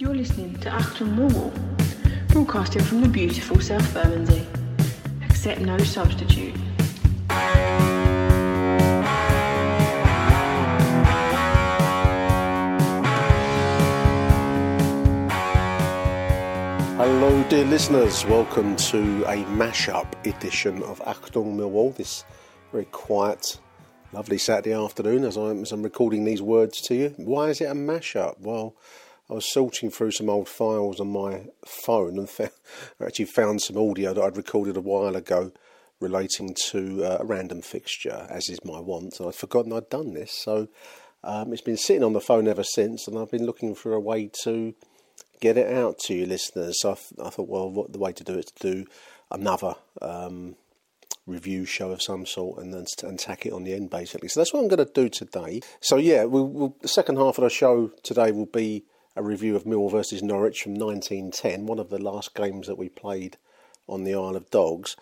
You're listening to Achtung Millwall, broadcasting from the beautiful South Bermondsey. Accept no substitute. Hello, dear listeners. Welcome to a mashup edition of Achtung Millwall. This very quiet, lovely Saturday afternoon as I'm recording these words to you. Why is it a mashup? Well, I was sorting through some old files on my phone and found, actually found some audio that I'd recorded a while ago relating to uh, a random fixture, as is my wont. And I'd forgotten I'd done this, so um, it's been sitting on the phone ever since, and I've been looking for a way to get it out to you listeners. So I, th- I thought, well, what the way to do it is to do another um, review show of some sort and then and tack it on the end basically. So that's what I'm going to do today. So yeah, we'll, we'll, the second half of the show today will be a review of Mill versus Norwich from 1910, one of the last games that we played on the Isle of Dogs.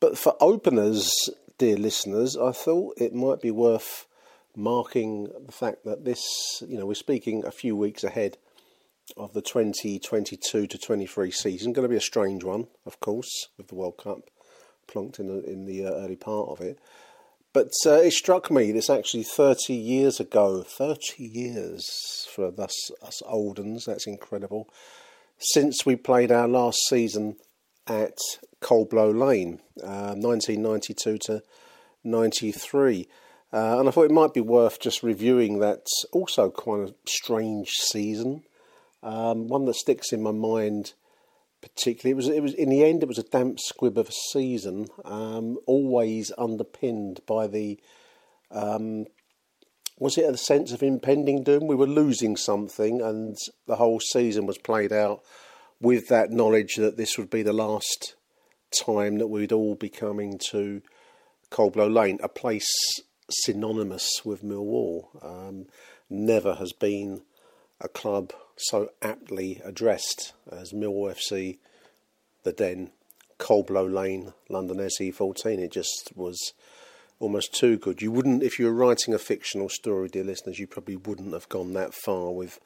But for openers, dear listeners, I thought it might be worth marking the fact that this, you know, we're speaking a few weeks ahead of the 2022 to 23 season. Going to be a strange one, of course, with the World Cup plonked in the, in the uh, early part of it. But uh, it struck me this actually 30 years ago, 30 years for us, us old uns, that's incredible, since we played our last season at Coldblow Lane, uh, 1992 to 93. Uh, and I thought it might be worth just reviewing that also quite a strange season. Um, one that sticks in my mind particularly. It was it was in the end it was a damp squib of a season, um, always underpinned by the um, was it a sense of impending doom? We were losing something, and the whole season was played out with that knowledge that this would be the last time that we'd all be coming to Coldblow Lane, a place synonymous with Millwall. Um, never has been a club so aptly addressed as Millwall FC, the Den, Coldblow Lane, London SE14. It just was almost too good. You wouldn't, if you were writing a fictional story, dear listeners, you probably wouldn't have gone that far with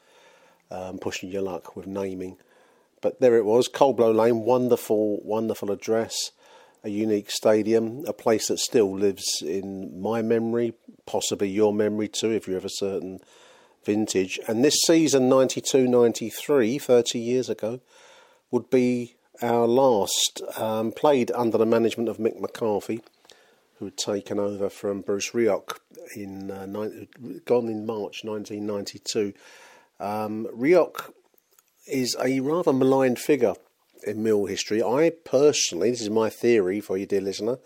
um, pushing your luck with naming. But there it was, Coldblow Lane, wonderful, wonderful address, a unique stadium, a place that still lives in my memory, possibly your memory too, if you're a certain vintage. And this season, 92 93, 30 years ago, would be our last, um, played under the management of Mick McCarthy, who had taken over from Bruce Rioch in uh, ni- gone in March 1992. Um, Rioch is a rather maligned figure in mill history. I personally, this is my theory for you, dear listener,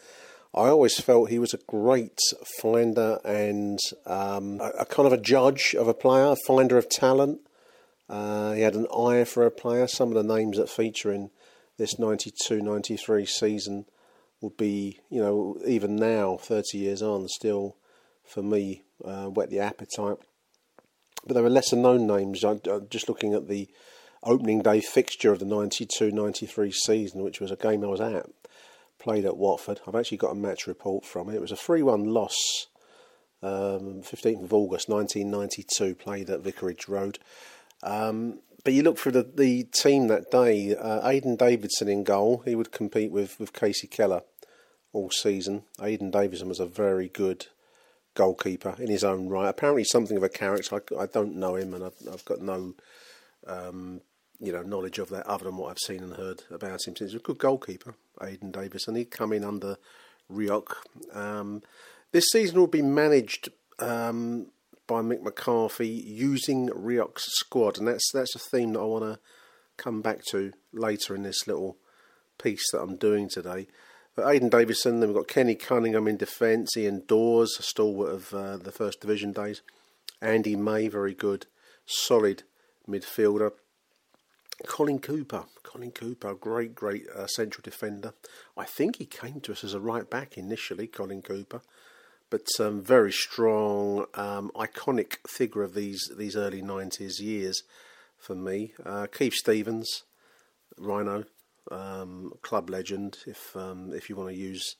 I always felt he was a great finder and um, a, a, kind of a judge of a player, a finder of talent. Uh, he had an eye for a player. Some of the names that feature in this 92 93 season would be, you know, even now, 30 years on, still for me, uh, whet the appetite. But there are lesser known names. I, I'm just looking at the opening day fixture of the 92 93 season, which was a game I was at played at Watford. I've actually got a match report from it. It was a 3 1 loss, um, 15th of August 1992, played at Vicarage Road. Um, but you look for the, the team that day, uh, Aidan Davidson in goal. He would compete with, with Kasey Keller all season. Aidan Davidson was a very good goalkeeper in his own right. Apparently, something of a character. I, I don't know him, and I've, I've got no, um, you know, knowledge of that other than what I've seen and heard about him. Since he's a good goalkeeper, Aidan Davis, and he'd come in under Rioch. Um, this season will be managed um, by Mick McCarthy using Rioch's squad, and that's that's a theme that I want to come back to later in this little piece that I'm doing today. But Aidan Davison, then we've got Kenny Cunningham in defence, Ian Dawes, a stalwart of uh, the First Division days, Andy May, very good, solid midfielder. Colin Cooper, Colin Cooper, great, great uh, central defender. I think he came to us as a right back initially, Colin Cooper, but um, very strong, um, iconic figure of these these early '90s years for me. Uh, Keith Stevens, Rhino, um, club legend, if um, if you want to use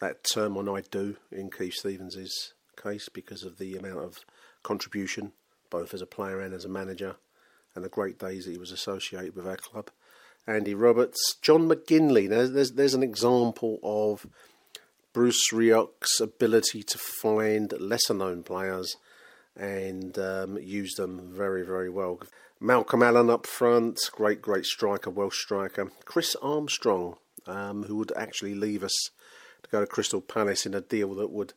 that term, and I do in Keith Stevens's case because of the amount of contribution, both as a player and as a manager, and the great days that he was associated with our club. Andy Roberts, John McGinlay. There's there's, there's an example of Bruce Rioch's ability to find lesser known players and um, use them very very well. Malcolm Allen up front, great, great striker, Welsh striker. Chris Armstrong, um, who would actually leave us to go to Crystal Palace in a deal that would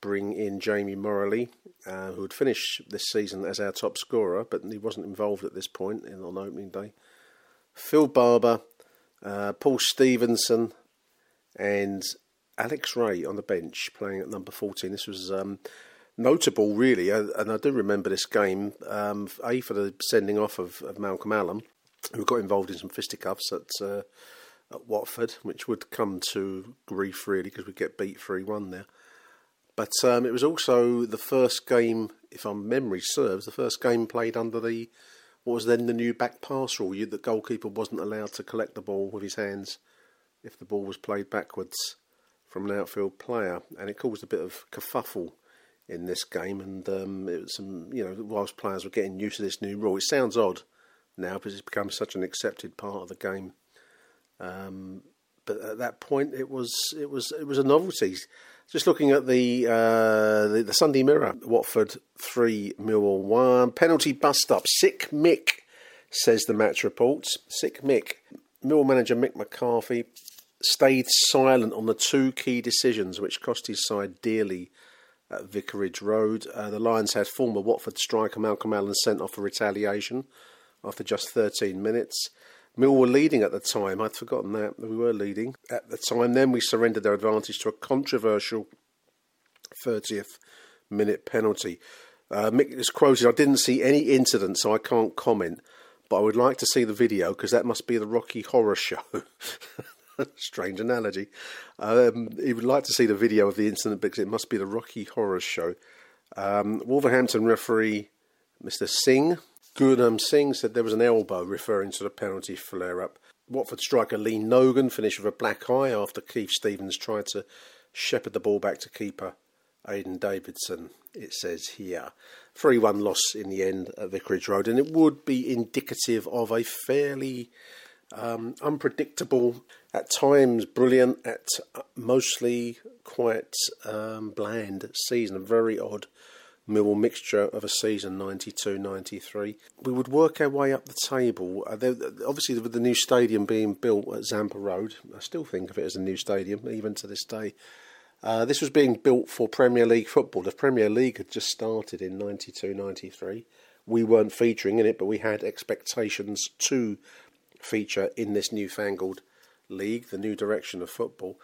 bring in Jamie Moralee, uh, who would finish this season as our top scorer, but he wasn't involved at this point in, on opening day. Phil Barber, uh, Paul Stephenson, and Alex Rae on the bench playing at number 14. This was um, notable, really, uh, and I do remember this game. Um, a for the sending off of, of, Malcolm Allen, who got involved in some fisticuffs at, uh, at Watford, which would come to grief really because we get beat three one there. But um, it was also the first game, if my memory serves, the first game played under the what was then the new back pass rule. You, the goalkeeper wasn't allowed to collect the ball with his hands if the ball was played backwards from an outfield player, and it caused a bit of kerfuffle in this game, and um, it was some you know whilst players were getting used to this new rule, it sounds odd now because it's become such an accepted part of the game. Um, but at that point, it was it was it was a novelty. Just looking at the uh, the, the, Sunday Mirror, Watford three, Millwall one, penalty bust up. Sick Mick says the match reports. Sick Mick, Millwall manager Mick McCarthy stayed silent on the two key decisions which cost his side dearly at Vicarage Road. Uh, the Lions had former Watford striker Malcolm Allen sent off for retaliation after just 13 minutes. Mill were leading at the time. I'd forgotten that. We were leading at the time. Then we surrendered their advantage to a controversial 30th minute penalty. Uh, Mick is quoted, I didn't see any incident, so I can't comment, but I would like to see the video because that must be the Rocky Horror Show. Strange analogy. Um, he would like to see the video of the incident because it must be the Rocky Horror Show. Um, Wolverhampton referee Mr. Singh, Gurnam Singh, said there was an elbow referring to the penalty flare up. Watford striker Lee Nogan finished with a black eye after Keith Stevens tried to shepherd the ball back to keeper Aidan Davidson, it says here. 3 1 loss in the end at Vicarage Road, and it would be indicative of a fairly um, unpredictable, at times brilliant, at mostly quite um, bland season. A very odd Millwall mixture of a season 92 93. We would work our way up the table. Uh, there, obviously, with the new stadium being built at Zampa Road, I still think of it as a new stadium, even to this day. Uh, this was being built for Premier League football. The Premier League had just started in 92 93. We weren't featuring in it, but we had expectations to feature in this newfangled league, the new direction of football.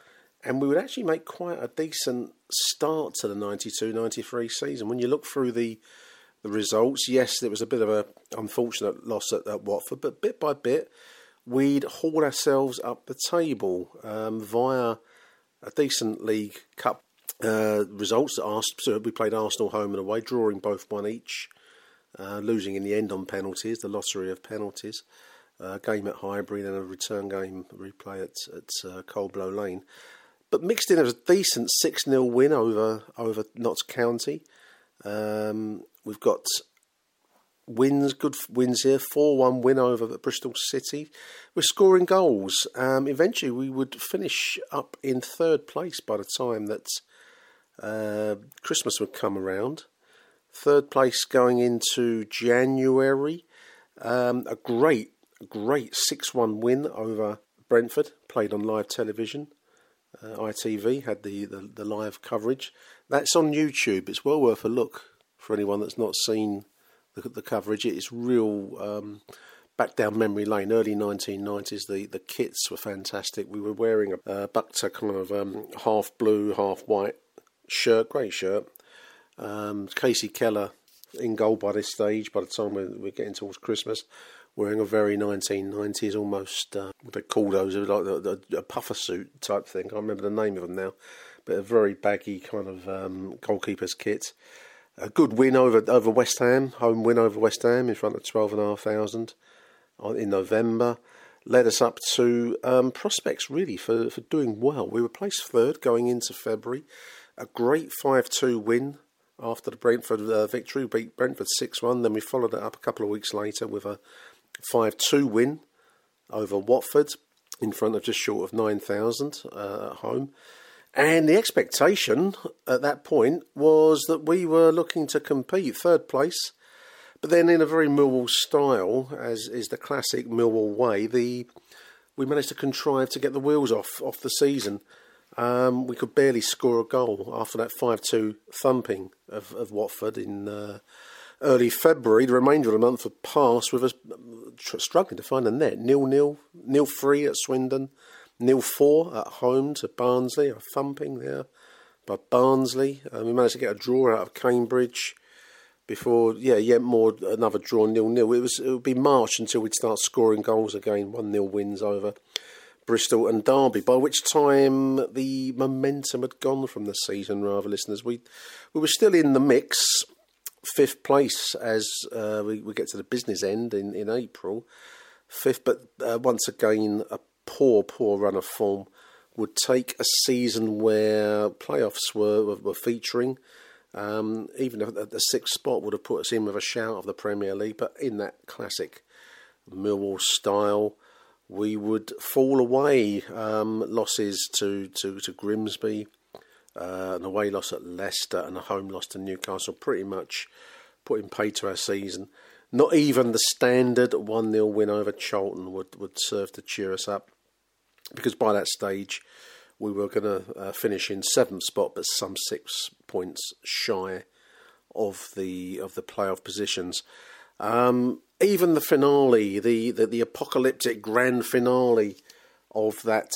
And we would actually make quite a decent start to the 92 93 season. When you look through the the results, yes, there was a bit of an unfortunate loss at, at Watford, but bit by bit, we'd haul ourselves up the table um, via a decent League Cup uh, results. So we played Arsenal home and away, drawing both one each, uh, losing in the end on penalties, the lottery of penalties a game at Highbury, then a return game replay at, at uh, Coldblow Lane. But mixed in, a decent 6 0 win over, over Notts County. Um, we've got wins, good wins here. 4 1 win over Bristol City. We're scoring goals. Um, eventually, we would finish up in third place by the time that uh, Christmas would come around. Third place going into January. Um, a great, great 6 1 win over Brentford, played on live television. Uh, ITV had the, the, the, live coverage. That's on YouTube. It's well worth a look for anyone that's not seen the, the coverage. It's real um, back down memory lane, early 1990s. The, the kits were fantastic. We were wearing a uh, Bukta kind of um, half blue, half white shirt, grey shirt. Um, Kasey Keller in goal by this stage, by the time we're, we're getting towards Christmas, wearing a very 1990s, almost, uh, what they call those, like a, a, a puffer suit type thing. I can't remember the name of them now, but a very baggy kind of um, goalkeeper's kit. A good win over over West Ham, home win over West Ham in front of 12,500 in November led us up to um, prospects really for, for doing well. We were placed third going into February. A great 5 2 win after the Brentford uh, victory, beat Brentford 6 1. Then we followed it up a couple of weeks later with a 5 2 win over Watford in front of just short of 9,000 uh, at home. And the expectation at that point was that we were looking to compete third place but then, in a very Millwall style, as is the classic Millwall way, the we managed to contrive to get the wheels off off the season. Um, we could barely score a goal after that five-two thumping of, of Watford in uh, early February. The remainder of the month had passed with us struggling to find a net. Nil nil, nil three at Swindon, nil four at home to Barnsley. A thumping there by Barnsley. Uh, we managed to get a draw out of Cambridge before yeah yeah more another draw nil nil. It was it would be March until we'd start scoring goals again. One nil wins over Bristol and Derby. By which time the momentum had gone from the season. Rather, listeners, we we were still in the mix, fifth place as uh, we, we get to the business end in in April, fifth. But uh, once again, a poor poor run of form would take a season where playoffs were were, featuring. Um, even the, the sixth spot would have put us in with a shout of the Premier League, but in that classic Millwall style, we would fall away. Um, losses to, to, to Grimsby, uh, an away loss at Leicester, and a home loss to Newcastle, pretty much putting pay to our season. Not even the standard 1 0 win over Charlton would, would serve to cheer us up, because by that stage, we were going to uh, finish in seventh spot, but some six points shy of the of the playoff positions. Um, even the finale, the, the, the apocalyptic grand finale of that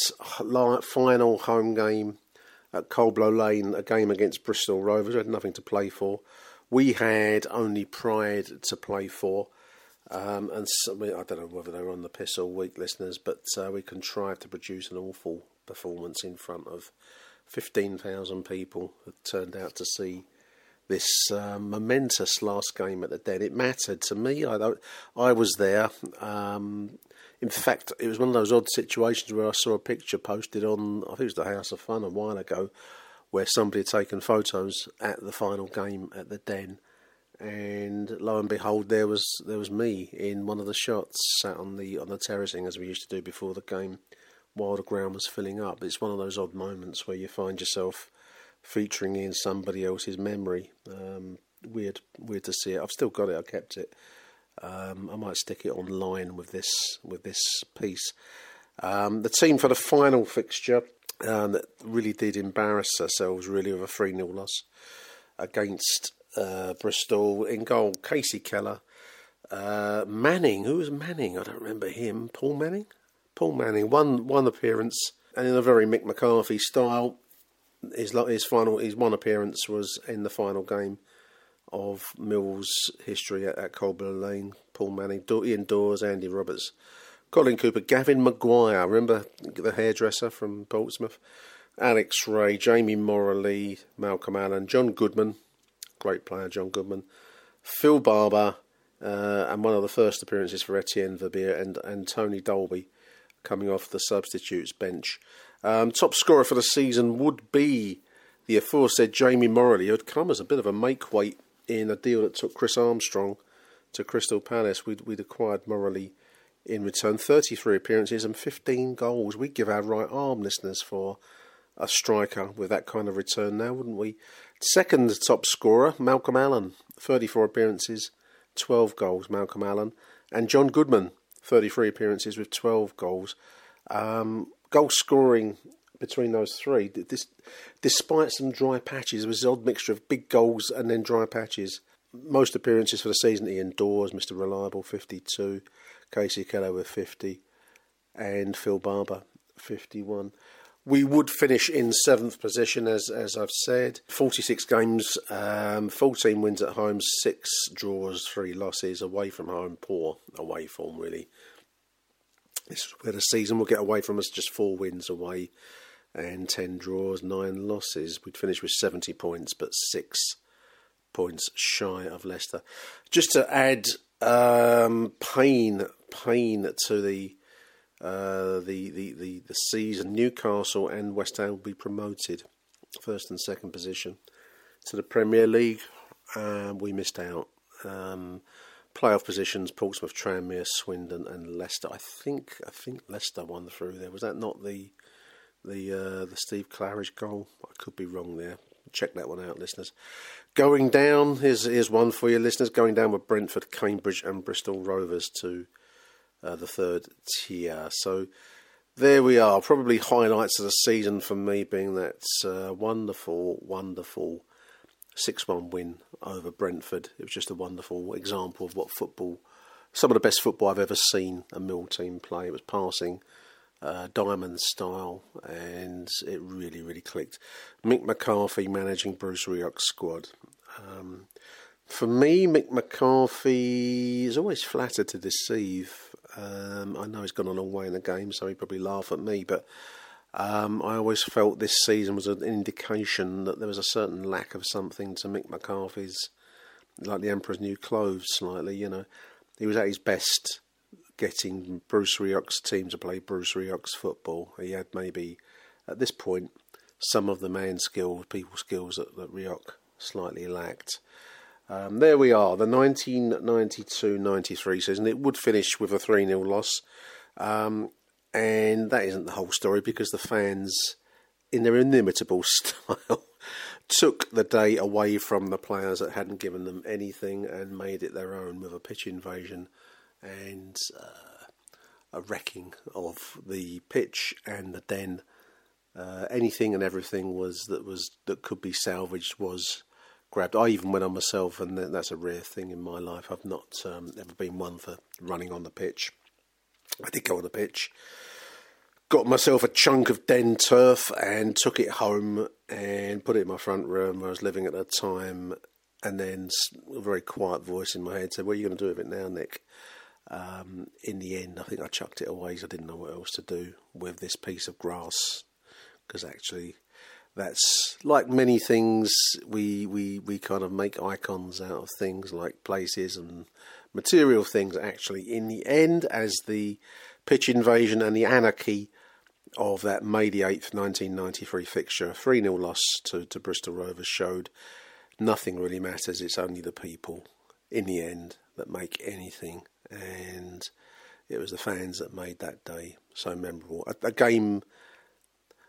final home game at Coldblow Lane, a game against Bristol Rovers, we had nothing to play for. We had only pride to play for. Um, and so, I don't know whether they were on the piss all week, listeners, but uh, we contrived to produce an awful performance in front of 15,000 people that turned out to see this uh, momentous last game at the Den. It mattered to me. I, I was there. Um, in fact, it was one of those odd situations where I saw a picture posted on, I think it was the House of Fun a while ago, where somebody had taken photos at the final game at the Den. And lo and behold, there was there was me in one of the shots, sat on the on the terracing as we used to do before the game, while the ground was filling up. It's one of those odd moments where you find yourself featuring in somebody else's memory. Um, weird, weird to see it. I've still got it. I kept it. Um, I might stick it online with this with this piece. Um, the team for the final fixture um, that really did embarrass ourselves really with a 3 0 loss against uh, Bristol in goal. Kasey Keller, uh, Manning. Who was Manning? I don't remember him. Paul Manning. Paul Manning, one one appearance, and in a very Mick McCarthy style, his his final his one appearance was in the final game of Mill's history at, at Coldblow Lane. Paul Manning, Ian Dawes, Andy Roberts, Colin Cooper, Gavin Maguire. Remember the hairdresser from Portsmouth? Alex Rae, Jamie Moralee, Malcolm Allen, John Goodman, great player, John Goodman, Phil Barber, uh, and one of the first appearances for Etienne Verveer and, and Tony Dolby coming off the substitutes bench. Um, top scorer for the season would be the aforesaid Jamie Moralee, who had come as a bit of a make weight in a deal that took Chris Armstrong to Crystal Palace. We'd, we'd acquired Moralee in return 33 appearances and 15 goals. We'd give our right arm listeners for a striker with that kind of return now, wouldn't we? Second top scorer, Malcolm Allen, 34 appearances, 12 goals, Malcolm Allen. And John Goodman, 33 appearances with 12 goals. Um, goal scoring between those three, this, despite some dry patches, there was an odd mixture of big goals and then dry patches. Most appearances for the season, Ian Dawes, Mr. Reliable, 52, Kasey Keller with 50, and Phil Barber, 51. We would finish in seventh position, as as I've said. 46 games, um, 14 wins at home, six draws, three losses. Away from home, poor away form, really. This is where the season will get away from us, just four wins away and 10 draws, nine losses. We'd finish with 70 points, but six points shy of Leicester. Just to add um, pain, pain to the uh, the, the, the, the season, Newcastle and West Ham will be promoted, first and second position, to the Premier League. We missed out. Um, playoff positions: Portsmouth, Tranmere, Swindon, and Leicester. I think I think Leicester won through there. Was that not the the uh, the Steve Claridge goal? I could be wrong there. Check that one out, listeners. Going down, here's here's one for you, listeners. Going down with Brentford, Cambridge, and Bristol Rovers to uh, the third tier. So there we are. Probably highlights of the season for me being that uh, wonderful, wonderful 6 1 win over Brentford. It was just a wonderful example of what football, some of the best football I've ever seen a Mill team play. It was passing. Uh, diamond style, and it really, really clicked. Mick McCarthy managing Bruce Rioch's squad. Um, for me, Mick McCarthy is always flattered to deceive. Um, I know he's gone a long way in the game, so he probably laugh at me, but um, I always felt this season was an indication that there was a certain lack of something to Mick McCarthy's, like the Emperor's New Clothes, slightly. You know, he was at his best getting Bruce Rioch's team to play Bruce Rioch's football. He had maybe at this point some of the man skills, people skills that, that Rioch slightly lacked. Um, there we are, the 1992-93 season. It would finish with a 3-0 loss, um, and that isn't the whole story because the fans, in their inimitable style, took the day away from the players that hadn't given them anything and made it their own with a pitch invasion and uh, a wrecking of the pitch and the den. Uh, anything and everything was that was that could be salvaged was grabbed. I even went on myself, and that's a rare thing in my life. I've not um, ever been one for running on the pitch. I did go on the pitch, got myself a chunk of den turf, and took it home and put it in my front room where I was living at the time. And then a very quiet voice in my head said, "What are you going to do with it now, Nick?" Um, in the end, I think I chucked it away I didn't know what else to do with this piece of grass. Because actually, that's like many things we we we kind of make icons out of things like places and material things actually in the end as the pitch invasion and the anarchy of that May the 8th 1993 fixture 3-0 loss to, to Bristol Rovers showed nothing really matters it's only the people in the end that make anything and it was the fans that made that day so memorable a, a game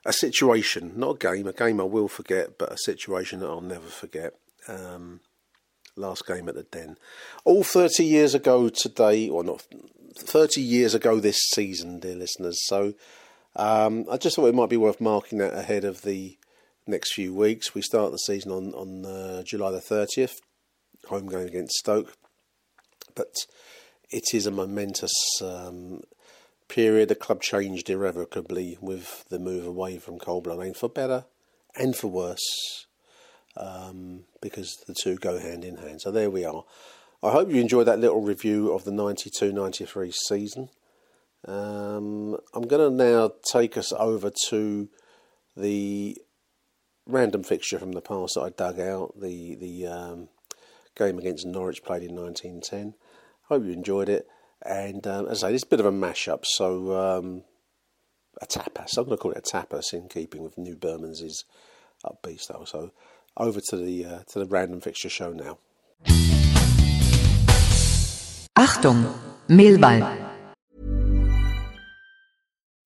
a situation, not a game, a game I will forget, but a situation that I'll never forget. Um, last game at the Den. All 30 years ago today, or not 30 years ago this season, dear listeners. So um, I just thought it might be worth marking that ahead of the next few weeks. We start the season on, on uh, July the 30th, home game against Stoke. But it is a momentous um, period, the club changed irrevocably with the move away from Cold Lane for better and for worse, um, because the two go hand in hand. So there we are. I hope you enjoyed that little review of the 92 93 season. Um, I'm going to now take us over to the random fixture from the past that I dug out, the, the um, game against Norwich played in 1910. Hope you enjoyed it. And um, as I say, it's a bit of a mashup. So um, a tapas. I'm going to call it a tapas in keeping with New Berman's upbeat style. So over to the uh, to the random fixture show now. Achtung, Millwall.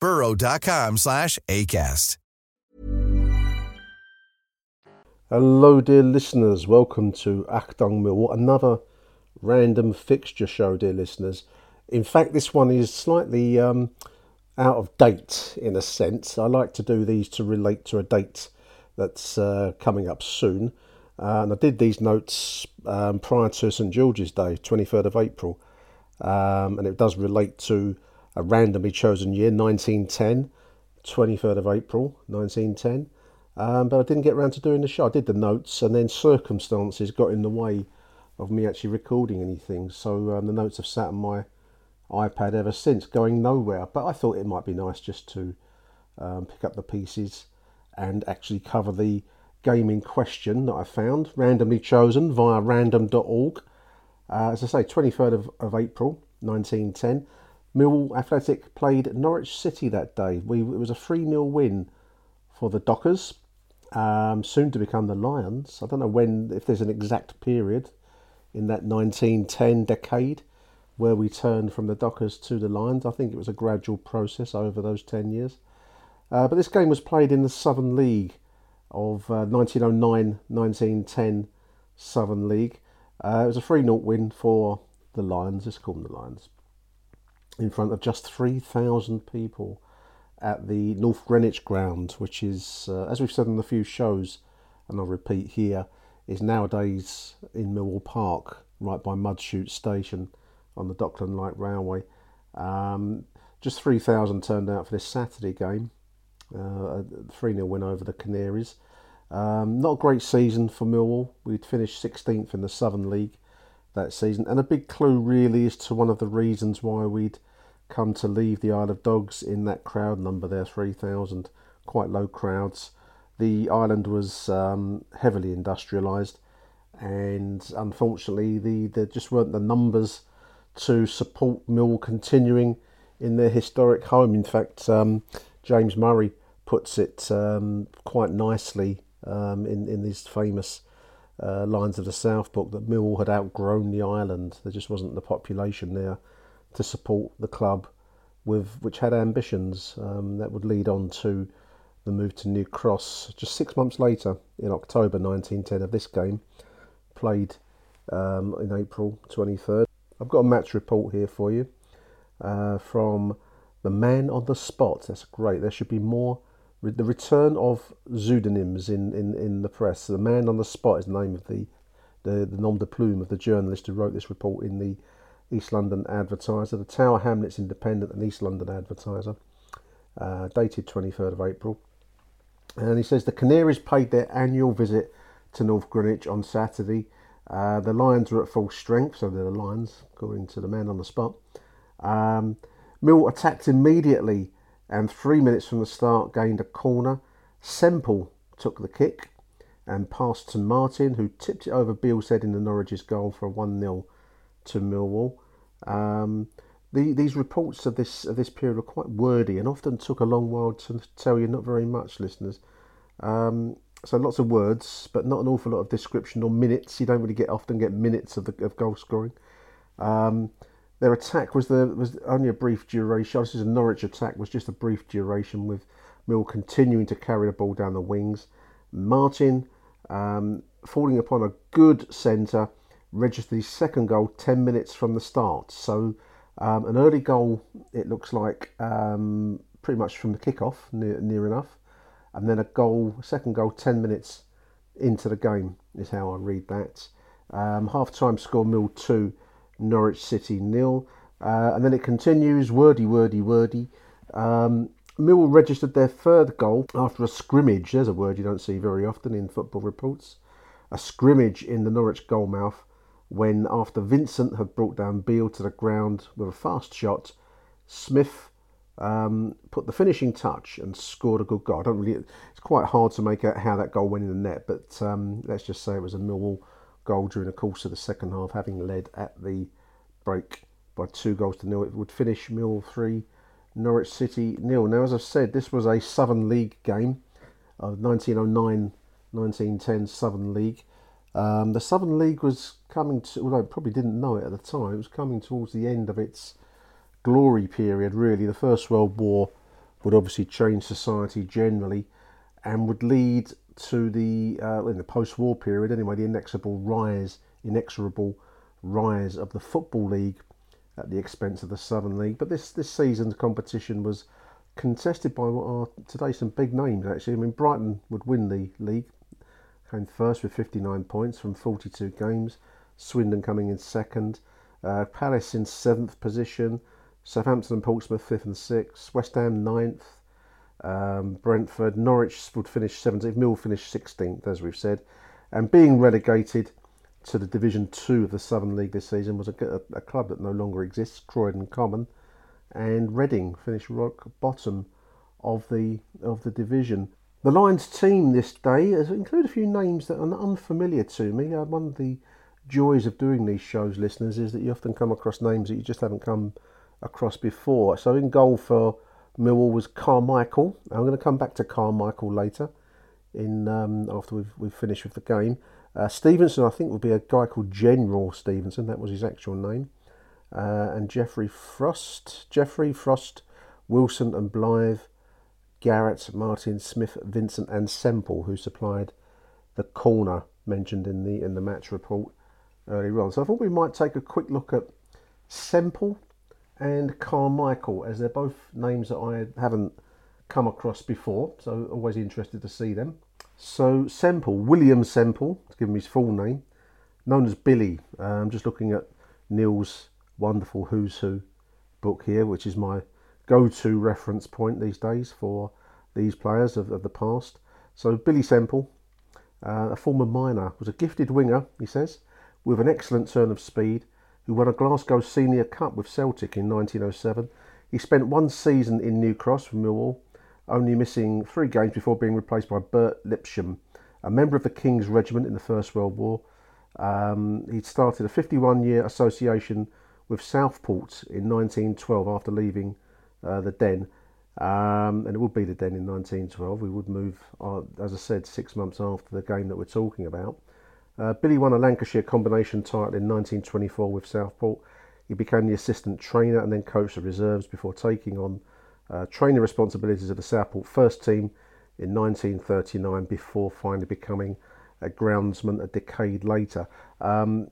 burrow.com slash ACAST. Hello, dear listeners. Welcome to Achtung Mill, another random fixture show, dear listeners. In fact, this one is slightly um, out of date in a sense. I like to do these to relate to a date that's uh, coming up soon. Uh, and I did these notes um, prior to St George's Day, 23rd of April. Um, and it does relate to a randomly chosen year, 1910, 23rd of April, 1910. Um, but I didn't get around to doing the show. I did the notes, and then circumstances got in the way of me actually recording anything. So um, the notes have sat on my iPad ever since, going nowhere. But I thought it might be nice just to um, pick up the pieces and actually cover the game in question that I found, randomly chosen via random.org. Uh, as I say, 23rd of, of April 1910. Millwall Athletic played Norwich City that day. We, it was a 3 0 win for the Dockers, um, soon to become the Lions. I don't know when, if there's an exact period in that 1910 decade where we turned from the Dockers to the Lions. I think it was a gradual process over those 10 years. Uh, but this game was played in the Southern League of uh, 1909 1910 Southern League. Uh, it was a 3 0 win for the Lions, let's call them the Lions, in front of just 3,000 people at the North Greenwich ground, which is, uh, as we've said in a few shows, and I'll repeat here, is nowadays in Millwall Park, right by Mudchute Station on the Dockland Light Railway. Um, just 3,000 turned out for this Saturday game. Uh, a 3 0 win over the Canaries. Um, not a great season for Millwall. We'd finished 16th in the Southern League that season, and a big clue really is to one of the reasons why we'd come to leave the Isle of Dogs in that crowd number there 3,000, quite low crowds. The island was um, heavily industrialised, and unfortunately, the there just weren't the numbers to support Mill continuing in their historic home. In fact, um, James Murray puts it um, quite nicely um, in in his famous uh, Lions of the South book that Mill had outgrown the island. There just wasn't the population there to support the club, with which had ambitions um, that would lead on to the move to New Cross. Just six months later, in October 1910, of this game played um, in April 23rd. I've got a match report here for you uh, from the man on the spot. That's great. There should be more the return of pseudonyms in, in, in the press. The man on the spot is the name of the, the, the nom de plume of the journalist who wrote this report in the East London Advertiser, the Tower Hamlets Independent and East London Advertiser, uh, dated 23rd of April. And he says the Canaries paid their annual visit to North Greenwich on Saturday. Uh, the Lions were at full strength, so they're the Lions, according to the man on the spot. Um, Mill attacked immediately and three minutes from the start gained a corner. Semple took the kick and passed to Martin, who tipped it over Beale's head in the Norwich's goal for a 1 0 to Millwall. Um, the, these reports of this of this period were quite wordy and often took a long while to tell you not very much, listeners. Um, so lots of words, but not an awful lot of description or minutes. You don't really get often get minutes of the of goal scoring. Um, their attack was the was only a brief duration. This is a Norwich attack was just a brief duration with Mill continuing to carry the ball down the wings. Martin um, falling upon a good centre, registered his second goal 10 minutes from the start. So, um, an early goal, it looks like, um, pretty much from the kickoff, near, near enough. And then a goal, second goal, 10 minutes into the game, is how I read that. Um, half time score Mill 2, Norwich City nil. Uh, and then it continues, wordy, wordy, wordy. Um, Millwall registered their third goal after a scrimmage. There's a word you don't see very often in football reports. A scrimmage in the Norwich goalmouth when, after Vincent had brought down Beale to the ground with a fast shot, Smith um, put the finishing touch and scored a good goal. I don't really. It's quite hard to make out how that goal went in the net, but um, let's just say it was a Millwall goal during the course of the second half, having led at the break by two goals to nil. It would finish Millwall three. Norwich City nil. Now, as I've said, this was a Southern League game of 1909 1910 Southern League. Um, the Southern League was coming to, although probably didn't know it at the time, it was coming towards the end of its glory period, really. The First World War would obviously change society generally and would lead to the, uh, in the post war period anyway, the inexorable rise, inexorable rise of the Football League at the expense of the Southern League. But this this season's competition was contested by what are today some big names actually. I mean Brighton would win the league, came first with 59 points from 42 games. Swindon coming in second, uh, Palace in seventh position, Southampton and Portsmouth fifth and sixth, West Ham ninth, um, Brentford, Norwich would finish 17th, Mill finished 16th as we've said, and being relegated to the Division Two of the Southern League this season was a, a, a club that no longer exists, Croydon Common, and Reading finished rock bottom of the of the division. The Lions team this day has included a few names that are unfamiliar to me. Uh, one of the joys of doing these shows, listeners, is that you often come across names that you just haven't come across before. So in goal for Millwall was Carmichael. I'm going to come back to Carmichael later in um, after we've, we've finished with the game. Uh, Stevenson, I think, will be a guy called General Stevenson. That was his actual name. Uh, and Jeffrey Frost, Jeffrey Frost, Wilson and Blythe, Garrett, Martin, Smith, Vincent, and Semple, who supplied the corner mentioned in the in the match report earlier on. So I thought we might take a quick look at Semple and Carmichael, as they're both names that I haven't come across before. So always interested to see them. So Semple, William Semple, to give him his full name, known as Billy. Uh, I'm just looking at Neil's wonderful Who's Who book here, which is my go-to reference point these days for these players of, of the past. So Billy Semple, uh, a former miner, was a gifted winger, he says, with an excellent turn of speed, who won a Glasgow Senior Cup with Celtic in 1907. He spent one season in New Cross for Millwall only missing three games before being replaced by Bert Lipsham, a member of the King's Regiment in the First World War. Um, he'd started a 51 year association with Southport in 1912 after leaving uh, the Den. Um, and it would be the Den in 1912. We would move, uh, as I said, six months after the game that we're talking about. Uh, Billy won a Lancashire combination title in 1924 with Southport. He became the assistant trainer and then coached the reserves before taking on uh, training responsibilities of the Southport first team in 1939 before finally becoming a groundsman a decade later. Um,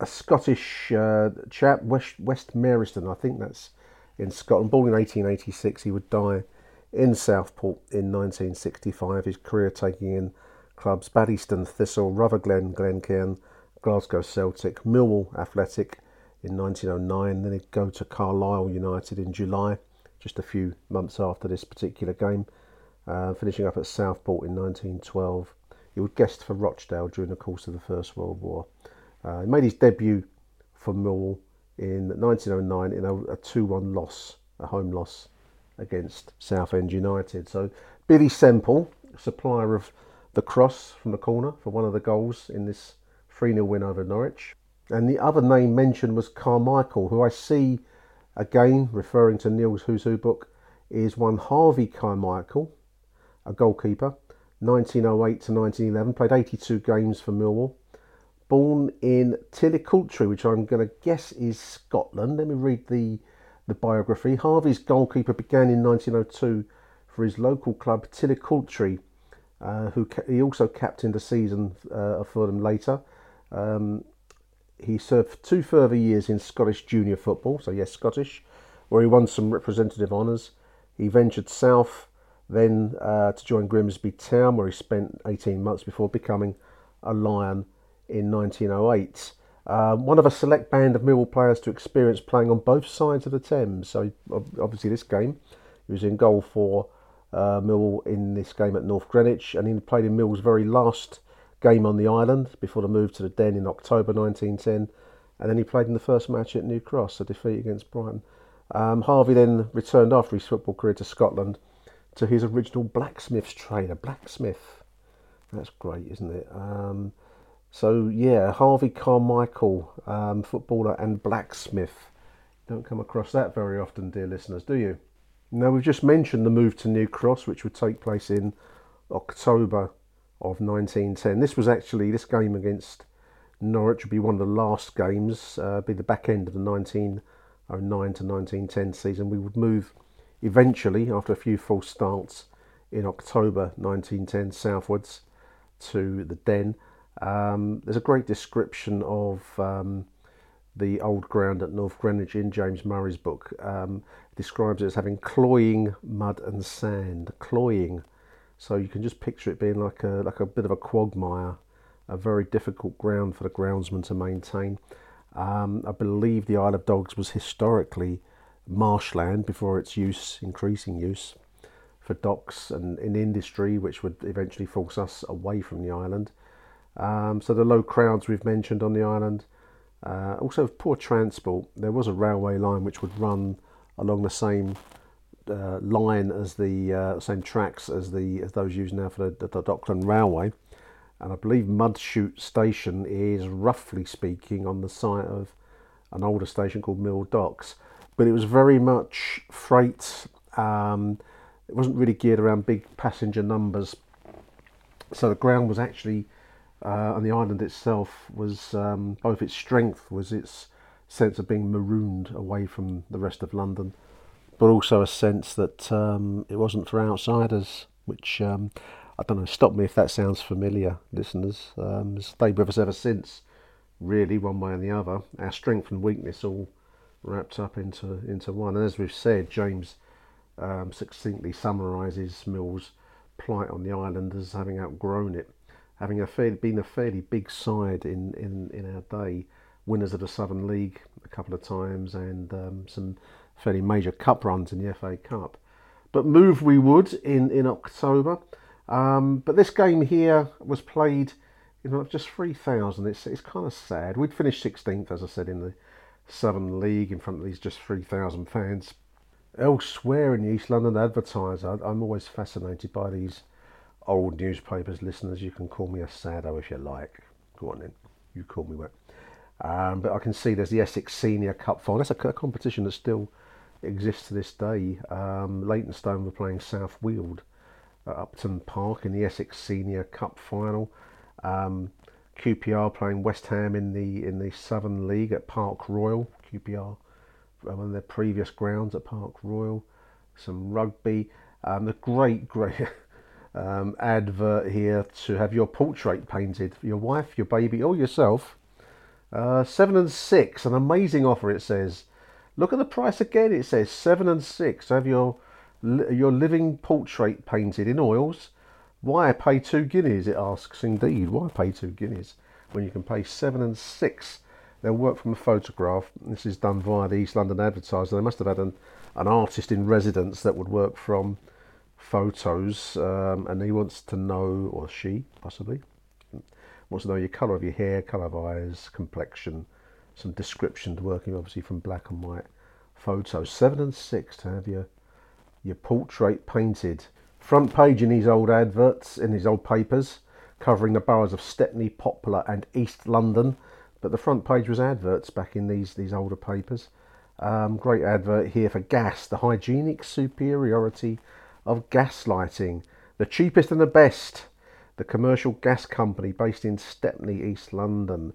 a Scottish uh, chap, West, West Merriston, I think that's in Scotland, born in 1886. He would die in Southport in 1965, his career taking in clubs Baddiston, Thistle, Rutherglen, Glencairn, Glasgow Celtic, Millwall Athletic in 1909. Then he'd go to Carlisle United in July just a few months after this particular game. uh, finishing up at Southport in 1912. He would guest for Rochdale during the course of the First World War. Uh, he made his debut for Millwall in 1909 in a, a 2-1 loss, a home loss against Southend United. So Billy Semple, supplier of the cross from the corner for one of the goals in this 3 0 win over Norwich. And the other name mentioned was Carmichael, who I see again referring to Neil's Who's Who book, is one Harvey Carmichael, a goalkeeper, 1908 to 1911, played 82 games for Millwall. Born in Tillicoultry, which I'm going to guess is Scotland. Let me read the, the biography. Harvey's goalkeeper began in 1902 for his local club Tillicoultry, uh, who ca- he also captained a season uh, for them later. Um, he served two further years in Scottish junior football, so yes, Scottish, where he won some representative honours. He ventured south then uh, to join Grimsby Town, where he spent 18 months before becoming a Lion in 1908. Uh, one of a select band of Millwall players to experience playing on both sides of the Thames. So, obviously, this game, he was in goal for uh, Millwall in this game at North Greenwich, and he played in Millwall's very last game on the island before the move to the Den in October 1910, and then he played in the first match at New Cross, a defeat against Brighton. Um, Harvey then returned after his football career to Scotland to his original blacksmith's trade, a blacksmith. That's great, isn't it? Um, so yeah, Harvey Carmichael, um, footballer and blacksmith. Don't come across that very often, dear listeners, do you? Now, we've just mentioned the move to New Cross, which would take place in October of 1910. This was actually, this game against Norwich would be one of the last games, uh, be the back end of the 1909 to 1910 season. We would move eventually, after a few false starts, in October 1910 southwards to the Den. Um, there's a great description of um, the old ground at North Greenwich in James Murray's book. Um, describes it as having cloying mud and sand. Cloying, so you can just picture it being like a like a bit of a quagmire, a very difficult ground for the groundsman to maintain. Um, I believe the Isle of Dogs was historically marshland before its use, increasing use for docks and in industry, which would eventually force us away from the island. Um, so the low crowds we've mentioned on the island, uh, also poor transport. There was a railway line which would run along the same uh, line as the uh, same tracks as the as those used now for the, the, Dockland Railway, and I believe Mudchute Station is roughly speaking on the site of an older station called Mill Docks, but it was very much freight. Um, it wasn't really geared around big passenger numbers, so the ground was actually uh, and the island itself was um, both its strength was its sense of being marooned away from the rest of London, but also a sense that um, it wasn't for outsiders, which um, I don't know. Stop me if that sounds familiar, listeners. Um, stayed with us ever since, really, one way and the other. Our strength and weakness all wrapped up into into one. And as we've said, James um, succinctly summarises Mill's plight on the island as having outgrown it having a fairly, been a fairly big side in, in, in our day, winners of the Southern League a couple of times and um, some fairly major cup runs in the FA Cup. But move we would in, in October. Um, but this game here was played you know, just 3,000. It's, it's kind of sad. We'd finished 16th, as I said, in the Southern League in front of these just 3,000 fans. Elsewhere in the East London Advertiser, I'm always fascinated by these old newspapers listeners, you can call me a sado if you like. Go on then, you call me what. Um, but I can see there's the Essex Senior Cup final. That's a, a competition that still exists to this day. Um, Leytonstone were playing South Weald at Upton Park in the Essex Senior Cup final. Um, QPR playing West Ham in the in the Southern League at Park Royal. QPR one of their previous grounds at Park Royal. Some rugby. Um, the great, great um, advert here to have your portrait painted for your wife, your baby, or yourself. Uh, seven and six, an amazing offer. It says. Look at the price again. It says seven and six. Have your your living portrait painted in oils. Why pay two guineas? It asks. Indeed, why pay two guineas when you can pay seven and six? They'll work from a photograph. This is done via the East London Advertiser. They must have had an, an artist in residence that would work from photos, um, and he wants to know, or she possibly, wants to know your colour of your hair, colour of eyes, complexion, some descriptions working obviously from black and white photos. Seven and six to have your your portrait painted. Front page in these old adverts, in these old papers, covering the boroughs of Stepney, Poplar, and East London. But the front page was adverts back in these these older papers. Um, great advert here for gas, the hygienic superiority of gas lighting, the cheapest and the best. The commercial gas company based in Stepney, East London.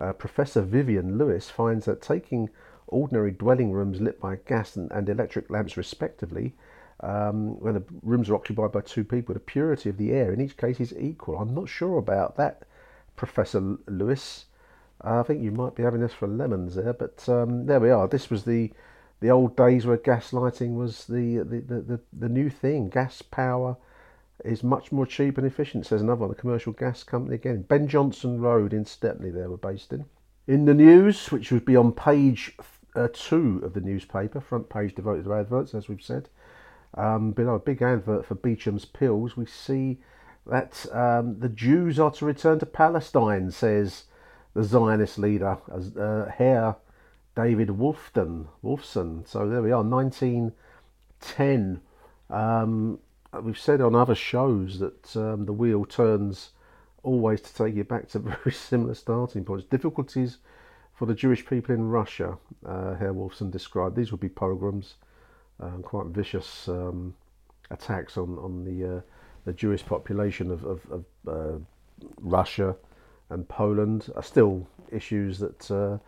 Uh, Professor Vivian Lewes finds that taking ordinary dwelling rooms lit by gas and, and electric lamps, respectively, um, when the rooms are occupied by two people, the purity of the air in each case is equal. I'm not sure about that, Professor Lewes. I think you might be having this for lemons there, but um, there we are. This was the the old days where gas lighting was the the, the, the, the new thing. Gas power is much more cheap and efficient, says another one, the commercial gas company again. Ben Jonson Road in Stepney, they were based in. In the news, which would be on page uh, two of the newspaper, front page devoted to adverts, as we've said. Um, below a big advert for Beecham's Pills, we see that um, the Jews are to return to Palestine, says the Zionist leader, uh, Herr David Wolfton, Wolfson. So there we are, 1910. Um, we've said on other shows that um, the wheel turns always to take you back to very similar starting points. Difficulties for the Jewish people in Russia, uh, Herr Wolfson described. These would be pogroms, um, quite vicious um, attacks on, on the, uh, the Jewish population of, of, of uh, Russia and Poland are still issues that uh,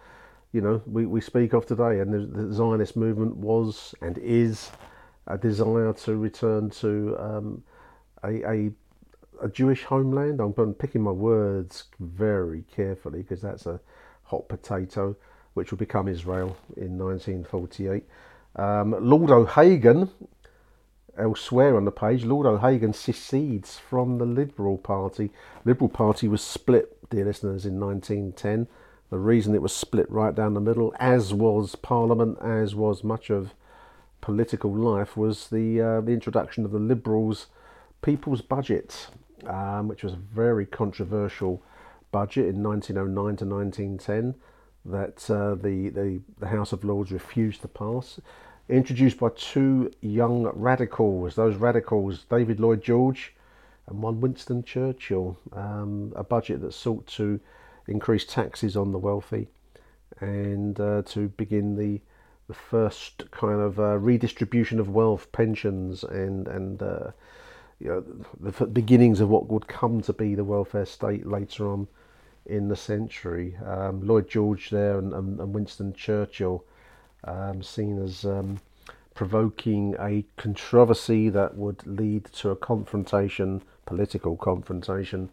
you know we, we speak of today. And the, the, Zionist movement was and is a desire to return to um, a, a, a Jewish homeland. I'm picking my words very carefully because that's a hot potato, which will become Israel in 1948. Um, Lord O'Hagan, elsewhere on the page, Lord O'Hagan secedes from the Liberal Party. Liberal Party was split dear listeners, in 1910. The reason it was split right down the middle, as was Parliament, as was much of political life, was the uh, the introduction of the Liberals' People's Budget, um, which was a very controversial budget in 1909 to 1910 that uh, the, the, the House of Lords refused to pass. Introduced by two young radicals, those radicals, David Lloyd George and one Winston Churchill, um, a budget that sought to increase taxes on the wealthy and uh, to begin the the first kind of uh, redistribution of wealth, pensions, and and uh, you know the beginnings of what would come to be the welfare state later on in the century. Um, Lloyd George there and, and, Winston Churchill um, seen as um, provoking a controversy that would lead to a confrontation political confrontation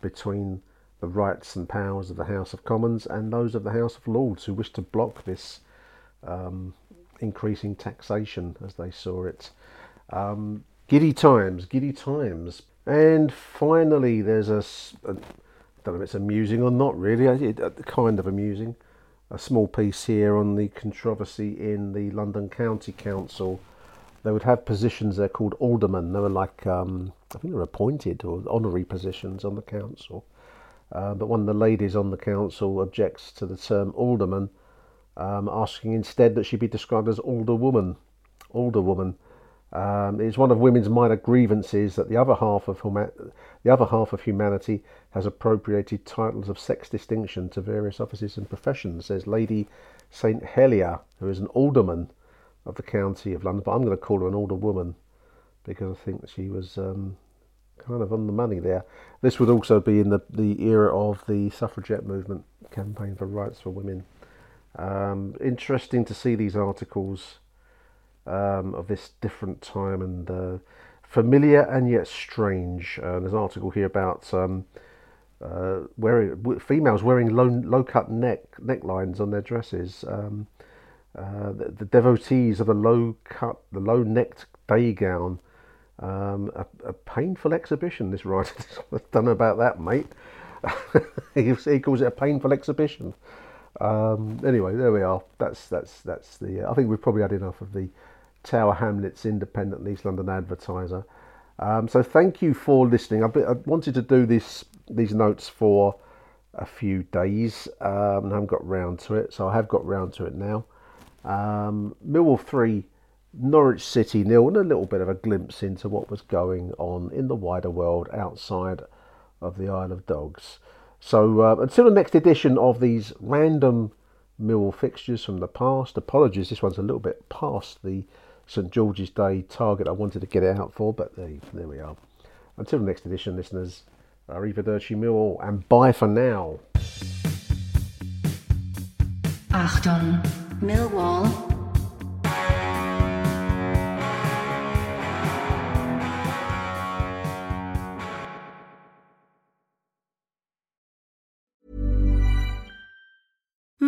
between the rights and powers of the House of Commons and those of the House of Lords who wished to block this um, increasing taxation as they saw it. Um, giddy times, giddy times. And finally, there's a, a I don't know if it's amusing or not really, it, it, kind of amusing. A small piece here on the controversy in the London County Council they would have positions there called aldermen. They were like, um, I think they were appointed or honorary positions on the council. Uh, but one of the ladies on the council objects to the term alderman, um, asking instead that she be described as alderwoman. Alderwoman. Um, it's one of women's minor grievances that the other half of huma- the other half of humanity has appropriated titles of sex distinction to various offices and professions. Says Lady Saint Helier, who is an alderman of the county of London, but I'm going to call her an older woman because I think she was um, kind of on the money there. This would also be in the, the era of the suffragette movement campaign for rights for women. Um, interesting to see these articles um, of this different time and uh, familiar and yet strange. Uh, there's an article here about um, uh, wearing females wearing low low cut neck necklines on their dresses. Um, uh, the, the, devotees of the low cut, the low necked day gown. Um, a, a, painful exhibition, this writer. I don't know about that, mate. he, calls it a painful exhibition. Um, anyway, there we are. That's that's that's the. Uh, I think we've probably had enough of the Tower Hamlets Independent East London advertiser. Um, so thank you for listening. Been, I wanted to do this these notes for a few days um, and I haven't got round to it, so I have got round to it now. Um, Millwall 3, Norwich City nil, and a little bit of a glimpse into what was going on in the wider world outside of the Isle of Dogs. So uh, until the next edition of these random Millwall fixtures from the past, apologies, this one's a little bit past the St George's Day target I wanted to get it out for, but there, there we are. Until the next edition, listeners, arrivederci Millwall, and bye for now. Achtung, Millwall.